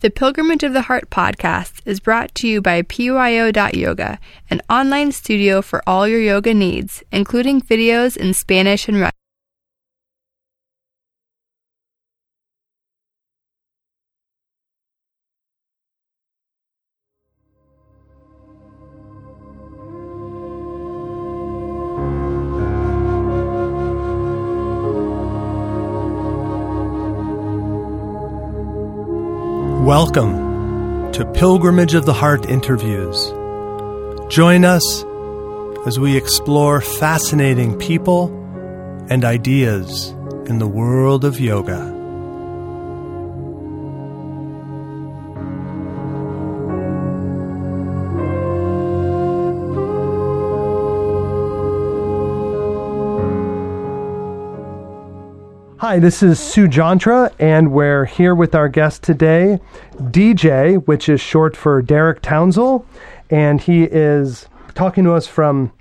The Pilgrimage of the Heart podcast is brought to you by PYO.yoga, an online studio for all your yoga needs, including videos in Spanish and Russian. Welcome to Pilgrimage of the Heart interviews. Join us as we explore fascinating people and ideas in the world of yoga. Hi, this is Sujantra, and we're here with our guest today, DJ, which is short for Derek Townsel, and he is talking to us from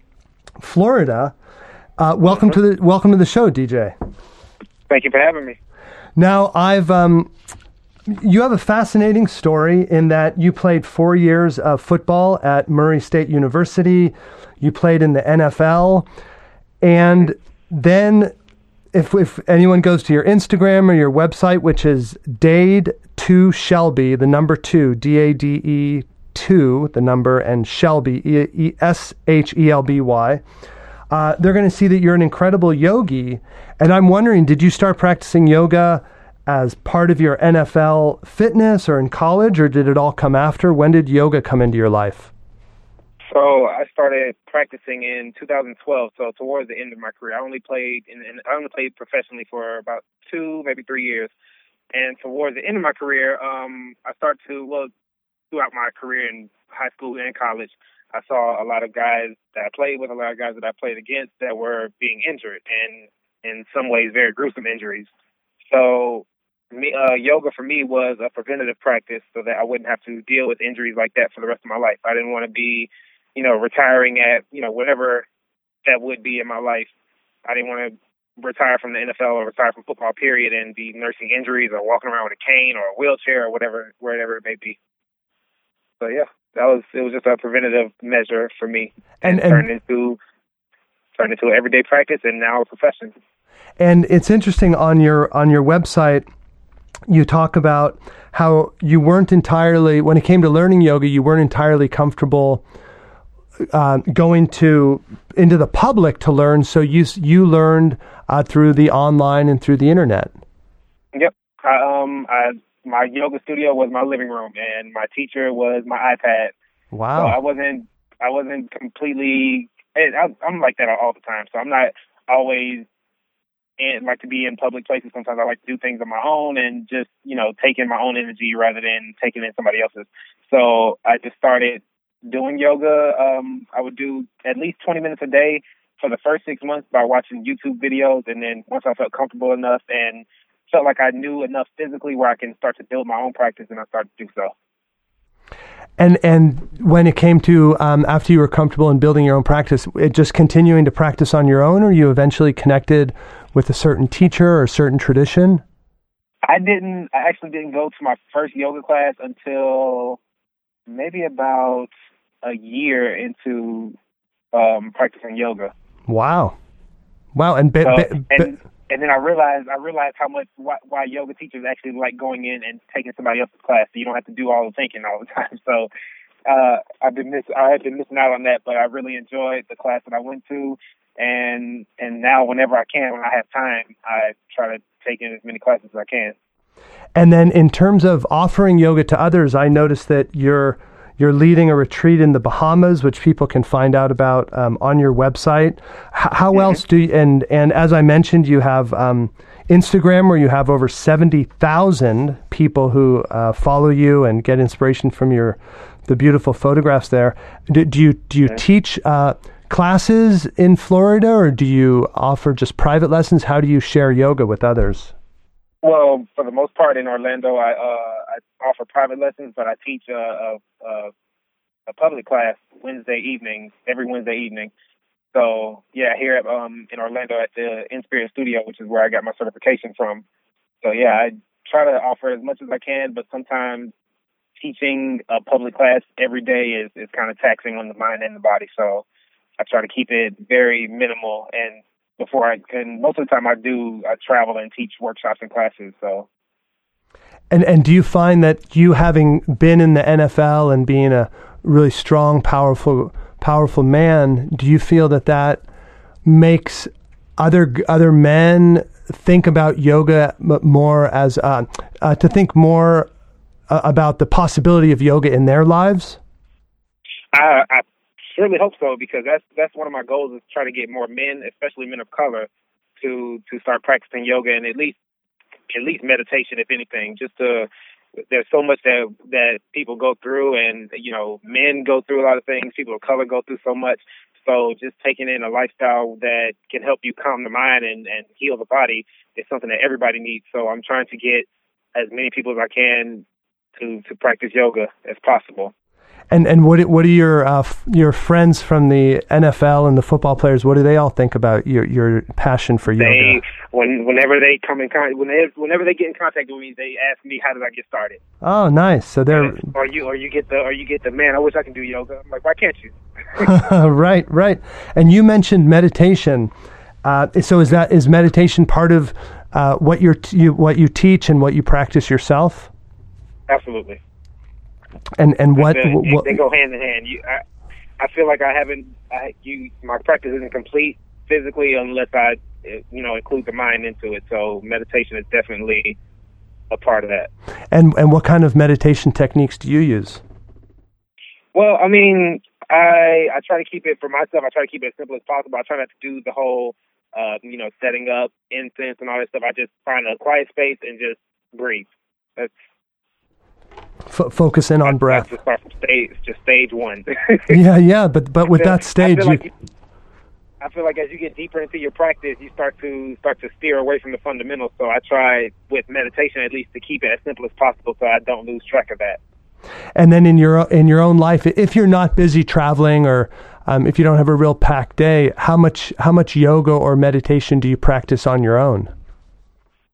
Florida. Uh, welcome to the welcome to the show, DJ. Thank you for having me. Now, I've um, you have a fascinating story in that you played four years of football at Murray State University. You played in the NFL, and then if if anyone goes to your Instagram or your website, which is Dade Two Shelby, the number two, D A D E two, the number, and Shelby, S H E L B Y, uh, they're going to see that you're an incredible yogi. And I'm wondering, did you start practicing yoga as part of your NFL fitness or in college, or did it all come after? When did yoga come into your life? So I started practicing in 2012. So towards the end of my career, I only played I only played professionally for about two, maybe three years. And towards the end of my career, um, I started to well throughout my career in high school and college. I saw a lot of guys that I played with, a lot of guys that I played against that were being injured, and in some ways, very gruesome injuries. So me, uh, yoga for me was a preventative practice so that I wouldn't have to deal with injuries like that for the rest of my life. I didn't want to be you know, retiring at, you know, whatever that would be in my life. I didn't want to retire from the NFL or retire from football period and be nursing injuries or walking around with a cane or a wheelchair or whatever whatever it may be. So yeah, that was it was just a preventative measure for me and, and turned into turned into everyday practice and now a profession. And it's interesting on your on your website you talk about how you weren't entirely when it came to learning yoga you weren't entirely comfortable uh, going to into the public to learn. So you you learned uh, through the online and through the internet. Yep. I, um, I, my yoga studio was my living room, and my teacher was my iPad. Wow. So I wasn't I wasn't completely. I, I'm like that all the time. So I'm not always and like to be in public places. Sometimes I like to do things on my own and just, you know, taking my own energy rather than taking in somebody else's. So I just started doing yoga. Um, I would do at least 20 minutes a day for the first six months by watching YouTube videos. And then once I felt comfortable enough and felt like I knew enough physically where I can start to build my own practice, and I started to do so. And and when it came to um, after you were comfortable in building your own practice, it just continuing to practice on your own, or you eventually connected with a certain teacher or a certain tradition? I didn't. I actually didn't go to my first yoga class until maybe about a year into um, practicing yoga. Wow, wow, and be, so, be, and and then I realized I realized how much why, why yoga teachers actually like going in and taking somebody else's class, so you don't have to do all the thinking all the time. So uh, I've been miss I have been missing out on that, but I really enjoyed the class that I went to, and and now whenever I can, when I have time, I try to take in as many classes as I can. And then in terms of offering yoga to others, I noticed that you're you're leading a retreat in the Bahamas, which people can find out about um, on your website. H- how mm-hmm. else do you, and and as I mentioned, you have um, Instagram where you have over seventy thousand people who uh, follow you and get inspiration from your the beautiful photographs there. Do, do you do you mm-hmm. teach uh, classes in Florida, or do you offer just private lessons? How do you share yoga with others? Well, for the most part in Orlando, I uh, I offer private lessons, but I teach a, a, a, a public class Wednesday evenings, every Wednesday evening. So yeah, here at, um, in Orlando at the Inspirit Studio, which is where I got my certification from. So yeah, I try to offer as much as I can, but sometimes teaching a public class every day is, is kind of taxing on the mind and the body. So I try to keep it very minimal. And before I, and most of the time I do, I travel and teach workshops and classes. So. And and do you find that you having been in the NFL and being a really strong, powerful, powerful man, do you feel that that makes other other men think about yoga more as uh, uh, to think more uh, about the possibility of yoga in their lives? I, I certainly hope so because that's that's one of my goals is try to get more men, especially men of color, to to start practicing yoga and at least at least meditation, if anything, just to there's so much that that people go through and you know men go through a lot of things people of color go through so much. So just taking in a lifestyle that can help you calm the mind and and heal the body is something that everybody needs. So i'm trying to get as many people as i can to to practice yoga as possible and and what what do your uh, f- your friends from the NFL and the football players? What do they all think about your your passion for yoga? They when whenever they come in contact whenever whenever they get in contact with me, they ask me how did I get started. Oh, nice. So they're or you or you get the or you get the man. I wish I can do yoga. I'm like, why can't you? right, right. And you mentioned meditation. Uh, so is that is meditation part of uh, what you're t- you, what you teach and what you practice yourself? Absolutely. And and what, they, what they go hand in hand. You, I, I feel like I haven't. I, you, my practice isn't complete physically unless I, you know, include the mind into it. So meditation is definitely a part of that. And and what kind of meditation techniques do you use? Well, I mean, I I try to keep it for myself. I try to keep it as simple as possible. I try not to do the whole, uh, you know, setting up incense and all that stuff. I just find a quiet space and just breathe. That's F- focus in on breath. Just stage, just stage one. yeah, yeah, but but with feel, that stage, I you, like you, I feel like as you get deeper into your practice, you start to start to steer away from the fundamentals. So I try with meditation at least to keep it as simple as possible, so I don't lose track of that. And then in your in your own life, if you're not busy traveling or um, if you don't have a real packed day, how much how much yoga or meditation do you practice on your own?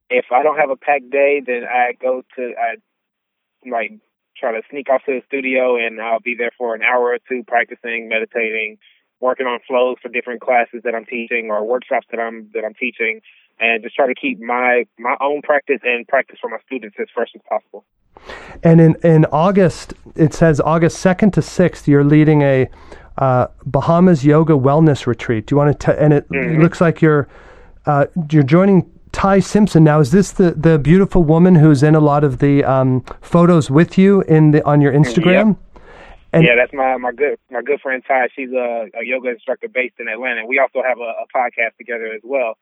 If I don't have a packed day, then I go to I like try to sneak off to the studio and I'll be there for an hour or two practicing, meditating, working on flows for different classes that I'm teaching or workshops that I'm that I'm teaching and just try to keep my my own practice and practice for my students as fresh as possible. And in in August, it says August second to sixth, you're leading a uh, Bahamas Yoga Wellness Retreat. Do you want to? T- and it mm-hmm. looks like you're uh, you're joining Ty Simpson. Now, is this the, the beautiful woman who's in a lot of the um, photos with you in the on your Instagram? Yep. And yeah, that's my my good my good friend Ty. She's a, a yoga instructor based in Atlanta. We also have a, a podcast together as well.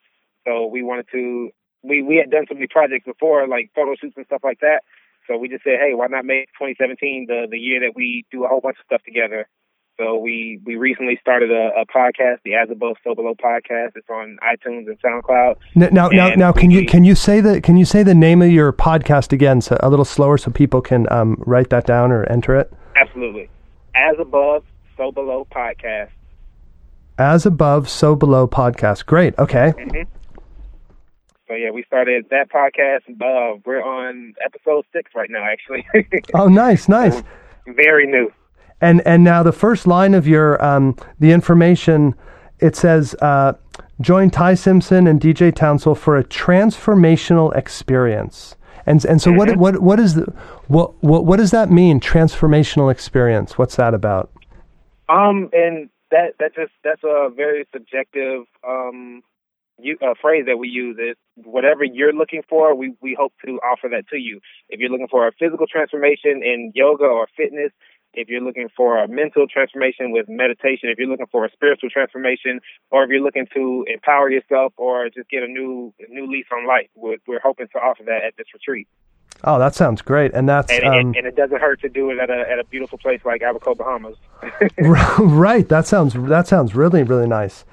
So we wanted to we we had done so many projects before, like photo shoots and stuff like that. So we just said, hey, why not make 2017 the the year that we do a whole bunch of stuff together? So we we recently started a, a podcast, the As Above So Below podcast. It's on iTunes and SoundCloud. Now, now, now, now can you can you say the can you say the name of your podcast again, so a little slower, so people can um, write that down or enter it? Absolutely. As Above So Below podcast. As Above So Below podcast. Great. Okay. Mm-hmm. So yeah, we started that podcast. Uh, we're on episode six right now, actually. oh, nice, nice. Very new. And and now the first line of your um, the information it says uh, join Ty Simpson and DJ Townsville for a transformational experience. And and so mm-hmm. what what what is the what what what does that mean? Transformational experience. What's that about? Um, and that that just that's a very subjective um you, uh, phrase that we use is whatever you're looking for, we, we hope to offer that to you. If you're looking for a physical transformation in yoga or fitness, if you're looking for a mental transformation with meditation, if you're looking for a spiritual transformation, or if you're looking to empower yourself or just get a new new lease on life, we're, we're hoping to offer that at this retreat. Oh, that sounds great, and that's and, um, and, and, it doesn't hurt to do it at a at a beautiful place like Abaco, Bahamas. right, that sounds that sounds really really nice,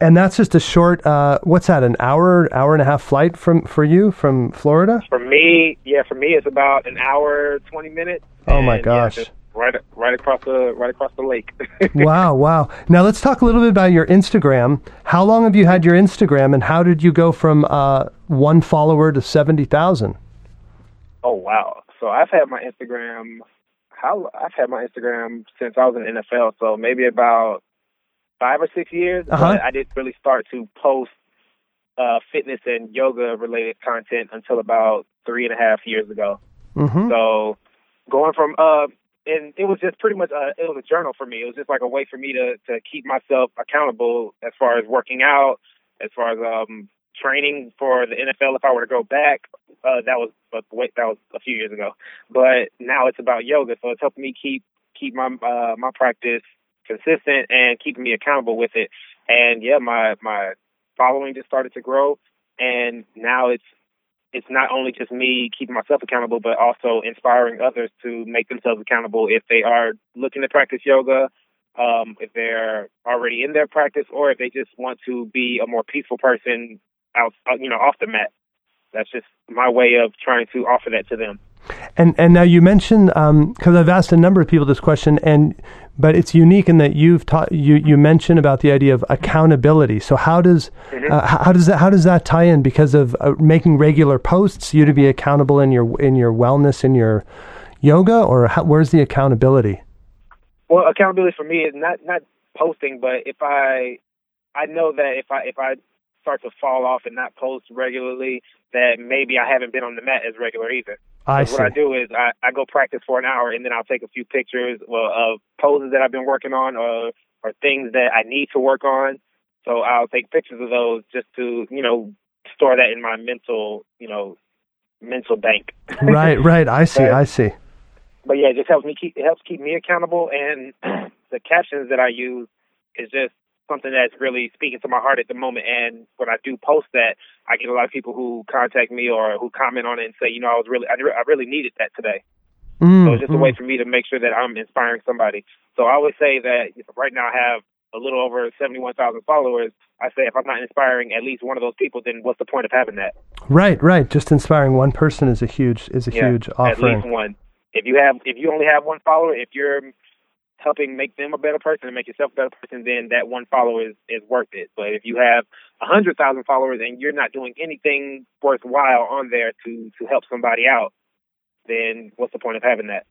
and that's just a short. Uh, what's that? An hour hour and a half flight from for you from Florida? For me, yeah, for me it's about an hour twenty minutes. Oh my gosh. Yeah, right right across the right across the lake. wow, wow. Now let's talk a little bit about your Instagram. How long have you had your Instagram, and how did you go from uh, one follower to seventy thousand? Oh wow! So I've had my Instagram how I've had my Instagram since I was in the NFL, so maybe about five or six years. Uh-huh. But I didn't really start to post uh, fitness and yoga related content until about three and a half years ago. Mm-hmm. So going from uh, and it was just pretty much a, it was a journal for me. It was just like a way for me to to keep myself accountable as far as working out, as far as um training for the NFL if I were to go back. Uh, that was but wait that was a few years ago. But now it's about yoga, so it's helping me keep keep my uh, my practice consistent and keeping me accountable with it. And yeah, my my following just started to grow, and now it's it's not only just me keeping myself accountable, but also inspiring others to make themselves accountable if they are looking to practice yoga, um, if they're already in their practice, or if they just want to be a more peaceful person out, uh, you know, off the mat. That's just my way of trying to offer that to them. And and now you mentioned because I've asked a number of people this question, and but it's unique in that you've taught you you mentioned about the idea of accountability. So how does Mm-hmm. uh, how does that how does that tie in? Because of uh, making regular posts, you to be accountable in your in your wellness in your yoga, or how, where's the accountability? Well, accountability for me is not not posting, but if I I know that if I if I start to fall off and not post regularly, that maybe I haven't been on the mat as regular either. I see. What I do is I, I go practice for an hour and then I'll take a few pictures well, of poses that I've been working on or or things that I need to work on. So I'll take pictures of those just to you know store that in my mental you know mental bank. right, right. I see. But- I see. but yeah, it just helps me keep it helps keep me accountable, and the captions that I use is just something that's really speaking to my heart at the moment. And when I do post that, I get a lot of people who contact me or who comment on it and say, you know, I was really I, I really needed that today. Mm, So it's just a mm. way for me to make sure that I'm inspiring somebody. So I always say that right now I have a little over 71,000 followers. I say if I'm not inspiring at least one of those people, then what's the point of having that? Right, right. Just inspiring one person is a huge is a Yeah, huge At offering. least one. If you have, if you only have one follower, if you're helping make them a better person and make yourself a better person, then that one follower is, is worth it. But if you have a hundred thousand followers and you're not doing anything worthwhile on there to to help somebody out, then what's the point of having that?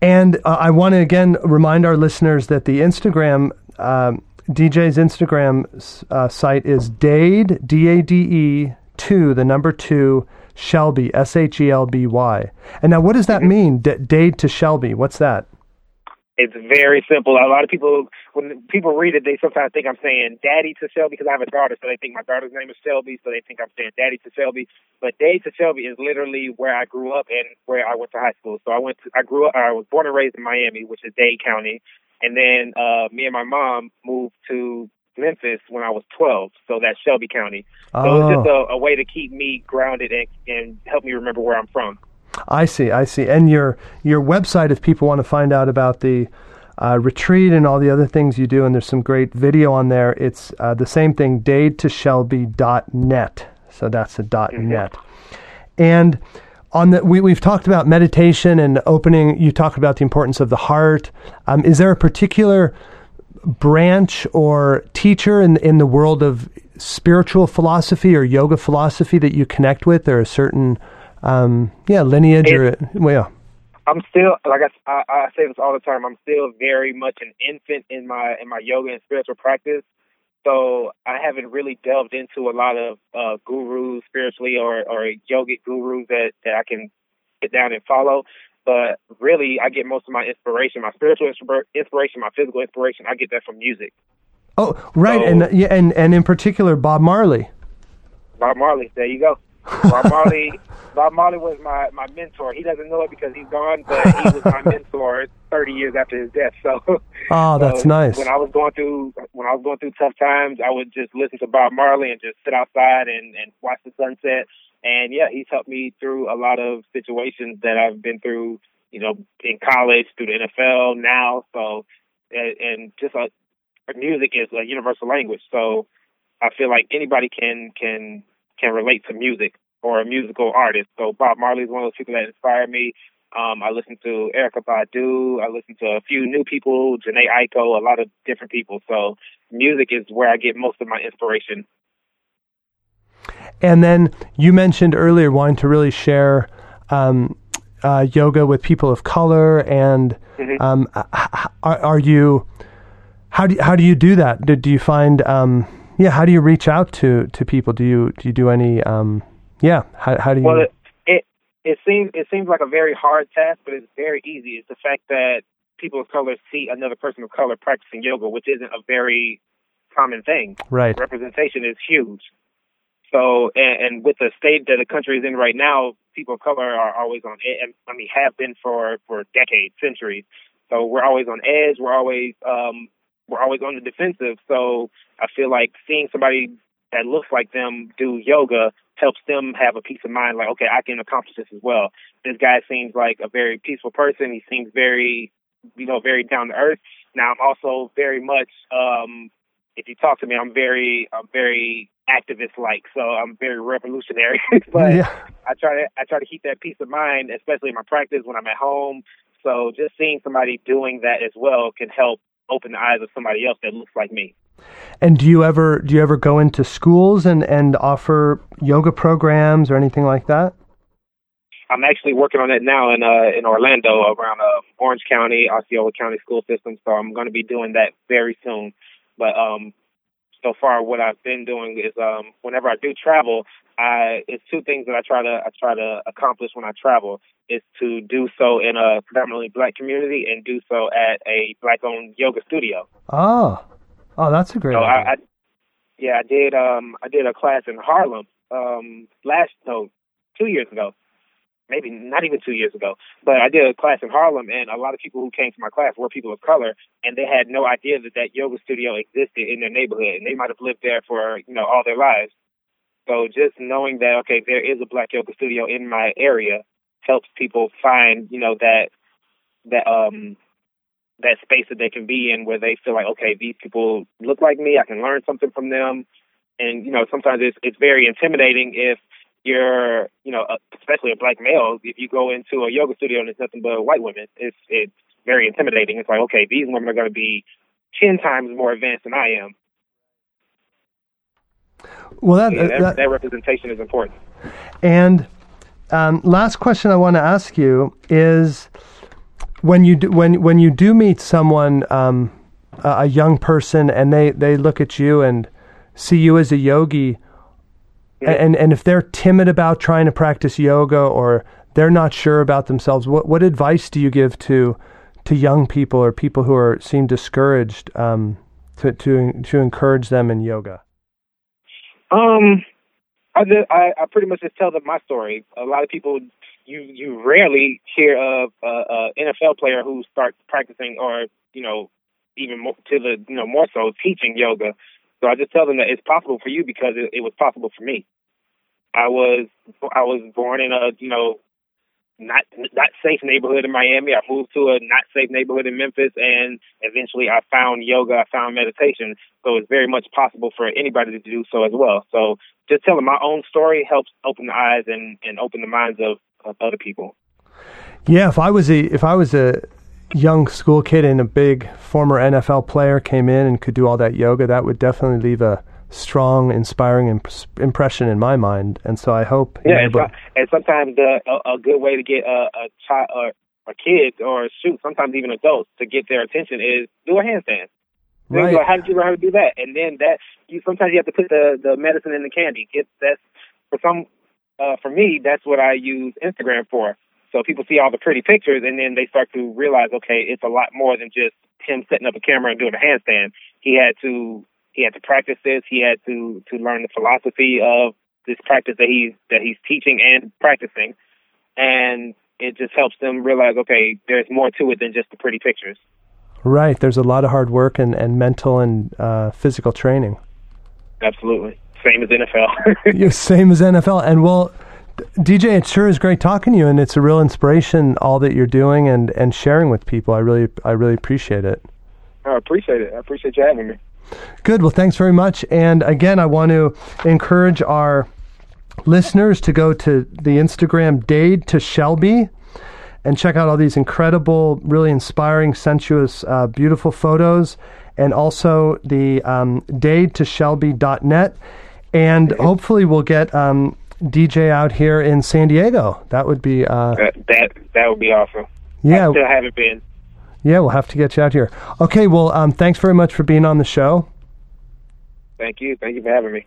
And uh, I want to again remind our listeners that the Instagram, um, DJ's Instagram uh, site is Dade, D A D E, 2, the number 2, Shelby, S H E L B Y. And now, what does that mean, D- Dade to Shelby? What's that? It's very simple. A lot of people, when people read it, they sometimes think I'm saying "daddy to Shelby" because I have a daughter, so they think my daughter's name is Shelby, so they think I'm saying "daddy to Shelby." But "Dade to Shelby" is literally where I grew up and where I went to high school. So I went, to, I grew up, I was born and raised in Miami, which is Dade County, and then uh me and my mom moved to Memphis when I was 12, so that's Shelby County. So it's just Oh. a, a way to keep me grounded and and help me remember where I'm from. I see, I see. And your your website, if people want to find out about the uh, retreat and all the other things you do, and there's some great video on there. It's uh, the same thing, dadetoshelby.net. So that's a dot net. And on the we, we've talked about meditation and opening. You talked about the importance of the heart. Um, is there a particular branch or teacher in in the world of spiritual philosophy or yoga philosophy that you connect with, or a certain um, yeah lineage or well. I'm still like I, I, I say this all the time. I'm still very much an infant in my in my yoga and spiritual practice. So I haven't really delved into a lot of uh, gurus spiritually or or yogic gurus that that I can sit down and follow. But really, I get most of my inspiration, my spiritual inspiration, my physical inspiration. I get that from music. Oh, right, So- and yeah, and and in particular Bob Marley. Bob Marley. There you go. Bob Marley. Bob Marley was my my mentor. He doesn't know it because he's gone, but he was my mentor 30 years after his death. So. Oh, that's So nice. When I was going through when I was going through tough times, I would just listen to Bob Marley and just sit outside and and watch the sunset. And yeah, he's helped me through a lot of situations that I've been through. You know, in college, through the NFL, now. So, and, and just uh, music is a universal language. So, I feel like anybody can can can relate to music or a musical artist. So Bob Marley is one of those people that inspired me. Um, I listen to Erykah Badu. I listen to a few new people, Jhené Aiko, a lot of different people. So music is where I get most of my inspiration. And then you mentioned earlier wanting to really share um, uh, yoga with people of color, and Mhm. um, are, are you? How do you, how do you do that? Do, do you find um, yeah? How do you reach out to to people? Do you do you do any um, yeah? How how do you? Well, it, it it seems it seems like a very hard task, but it's very easy. It's the fact that people of color see another person of color practicing yoga, which isn't a very common thing. right. Representation is huge. So, and, and with the state that the country is in right now, people of color are always on. and I mean, have been for for decades, centuries. So we're always on edge. We're always um, we're always on the defensive. So I feel like seeing somebody that looks like them do yoga helps them have a peace of mind. Like, okay, I can accomplish this as well. This guy seems like a very peaceful person. He seems very, you know, very down to earth. Now I'm also very much. um if you talk to me, I'm very, I'm very activist like, so I'm very revolutionary. but yeah. I try to, I try to keep that peace of mind, especially in my practice when I'm at home. So just seeing somebody doing that as well can help open the eyes of somebody else that looks like me. And do you ever do you ever go into schools and and offer yoga programs or anything like that? I'm actually working on that now in uh in Orlando around uh Orange County, Osceola County school system. So I'm going to be doing that very soon. But um so far what I've been doing is um whenever I do travel, I it's two things that I try to I try to accomplish when I travel is to do so in a predominantly black community and do so at a black owned yoga studio. Oh, oh, that's a great. So idea. I, I yeah, I did um I did a class in Harlem um last no two years ago. Maybe not even two years ago. But I did a class in Harlem and a lot of people who came to my class were people of color and they had no idea that that yoga studio existed in their neighborhood and they might have lived there for, you know, all their lives. So just knowing that okay, there is a black yoga studio in my area helps people find, you know, that that um that space that they can be in where they feel like, okay, these people look like me, I can learn something from them. And, you know, sometimes it's it's very intimidating if you're, you know, especially a black male, if you go into a yoga studio and it's nothing but white women, it's it's very intimidating. It's like, okay, these women are going to be ten times more advanced than I am. well, that, Yeah, that, that- that representation is important. and um, last question I want to ask you is when you do, when when you do meet someone, um, a, a young person, and they they look at you and see you as a yogi, Yeah. and and if they're timid about trying to practice yoga or they're not sure about themselves, what what advice do you give to to young people or people who are seem discouraged um, to to to encourage them in yoga? Um, I, just, I I pretty much just tell them my story. A lot of people, you you rarely hear of a, a NFL player who starts practicing, or you know, even more, to the you know more so teaching yoga. So I just tell them that it's possible for you because it, it was possible for me. I was I was born in a you know not not safe neighborhood in Miami. I moved to a not safe neighborhood in Memphis, and eventually I found yoga. I found meditation. So it's very much possible for anybody to do so as well. So just telling my own story helps open the eyes and and open the minds of, of other people. Yeah, if I was a if I was a young school kid and a big former NFL player came in and could do all that yoga, that would definitely leave a strong, inspiring imp- impression in my mind. And so I hope Yeah, and, so- and sometimes the, a, a good way to get a, a child or a kid or shoot, sometimes even adults to get their attention is do a handstand. Right. like, how did you learn how to do that? And then that you sometimes you have to put the the medicine in the candy. Get that's for some uh, for me that's what I use Instagram for. So people see all the pretty pictures and then they start to realize, okay, it's a lot more than just him setting up a camera and doing a handstand. He had to he had to practice this. He had to to learn the philosophy of this practice that he's that he's teaching and practicing, and it just helps them realize, okay, there's more to it than just the pretty pictures. right, there's a lot of hard work and, and mental and uh, physical training. Absolutely, same as NFL. Yeah, Same as NFL. And well, DJ, it sure is great talking to you, and it's a real inspiration all that you're doing and, and sharing with people. I really I really appreciate it. I appreciate it. I appreciate you having me. Good. Well, thanks very much. And again, I want to encourage our listeners to go to the Instagram Dade to Shelby and check out all these incredible, really inspiring, sensuous, uh, beautiful photos, and also the um, Dade to Shelby.net. And hopefully, we'll get um, DJ out here in San Diego. That would be uh, That that, that would be awesome. yeah, I still haven't been. yeah. We'll have to get you out here. Okay, well, um, thanks very much for being on the show. Thank you. Thank you for having me.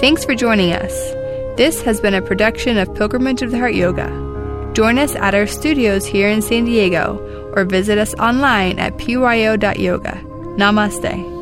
Thanks for joining us. This has been a production of Pilgrimage of the Heart Yoga. Join us at our studios here in San Diego or visit us online at pyo.yoga. Namaste.